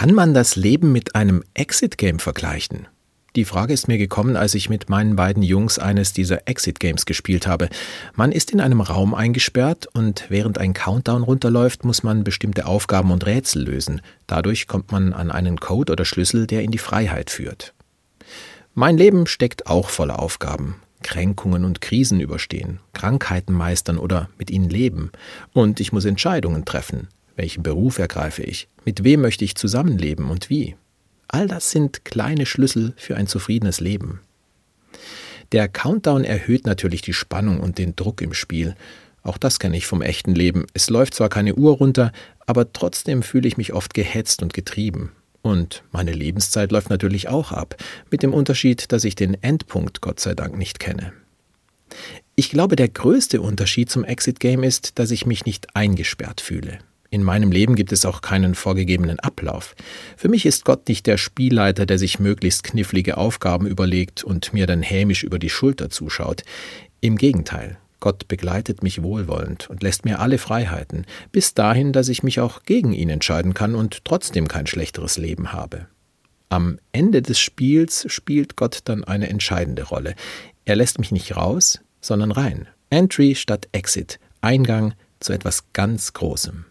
Kann man das Leben mit einem Exit-Game vergleichen? Die Frage ist mir gekommen, als ich mit meinen beiden Jungs eines dieser Exit-Games gespielt habe. Man ist in einem Raum eingesperrt und während ein Countdown runterläuft, muss man bestimmte Aufgaben und Rätsel lösen. Dadurch kommt man an einen Code oder Schlüssel, der in die Freiheit führt. Mein Leben steckt auch voller Aufgaben. Kränkungen und Krisen überstehen, Krankheiten meistern oder mit ihnen leben. Und ich muss Entscheidungen treffen. Welchen Beruf ergreife ich? Mit wem möchte ich zusammenleben und wie? All das sind kleine Schlüssel für ein zufriedenes Leben. Der Countdown erhöht natürlich die Spannung und den Druck im Spiel. Auch das kenne ich vom echten Leben. Es läuft zwar keine Uhr runter, aber trotzdem fühle ich mich oft gehetzt und getrieben. Und meine Lebenszeit läuft natürlich auch ab, mit dem Unterschied, dass ich den Endpunkt Gott sei Dank nicht kenne. Ich glaube, der größte Unterschied zum Exit Game ist, dass ich mich nicht eingesperrt fühle. In meinem Leben gibt es auch keinen vorgegebenen Ablauf. Für mich ist Gott nicht der Spielleiter, der sich möglichst knifflige Aufgaben überlegt und mir dann hämisch über die Schulter zuschaut. Im Gegenteil, Gott begleitet mich wohlwollend und lässt mir alle Freiheiten, bis dahin, dass ich mich auch gegen ihn entscheiden kann und trotzdem kein schlechteres Leben habe. Am Ende des Spiels spielt Gott dann eine entscheidende Rolle. Er lässt mich nicht raus, sondern rein. Entry statt Exit, Eingang zu etwas ganz Großem.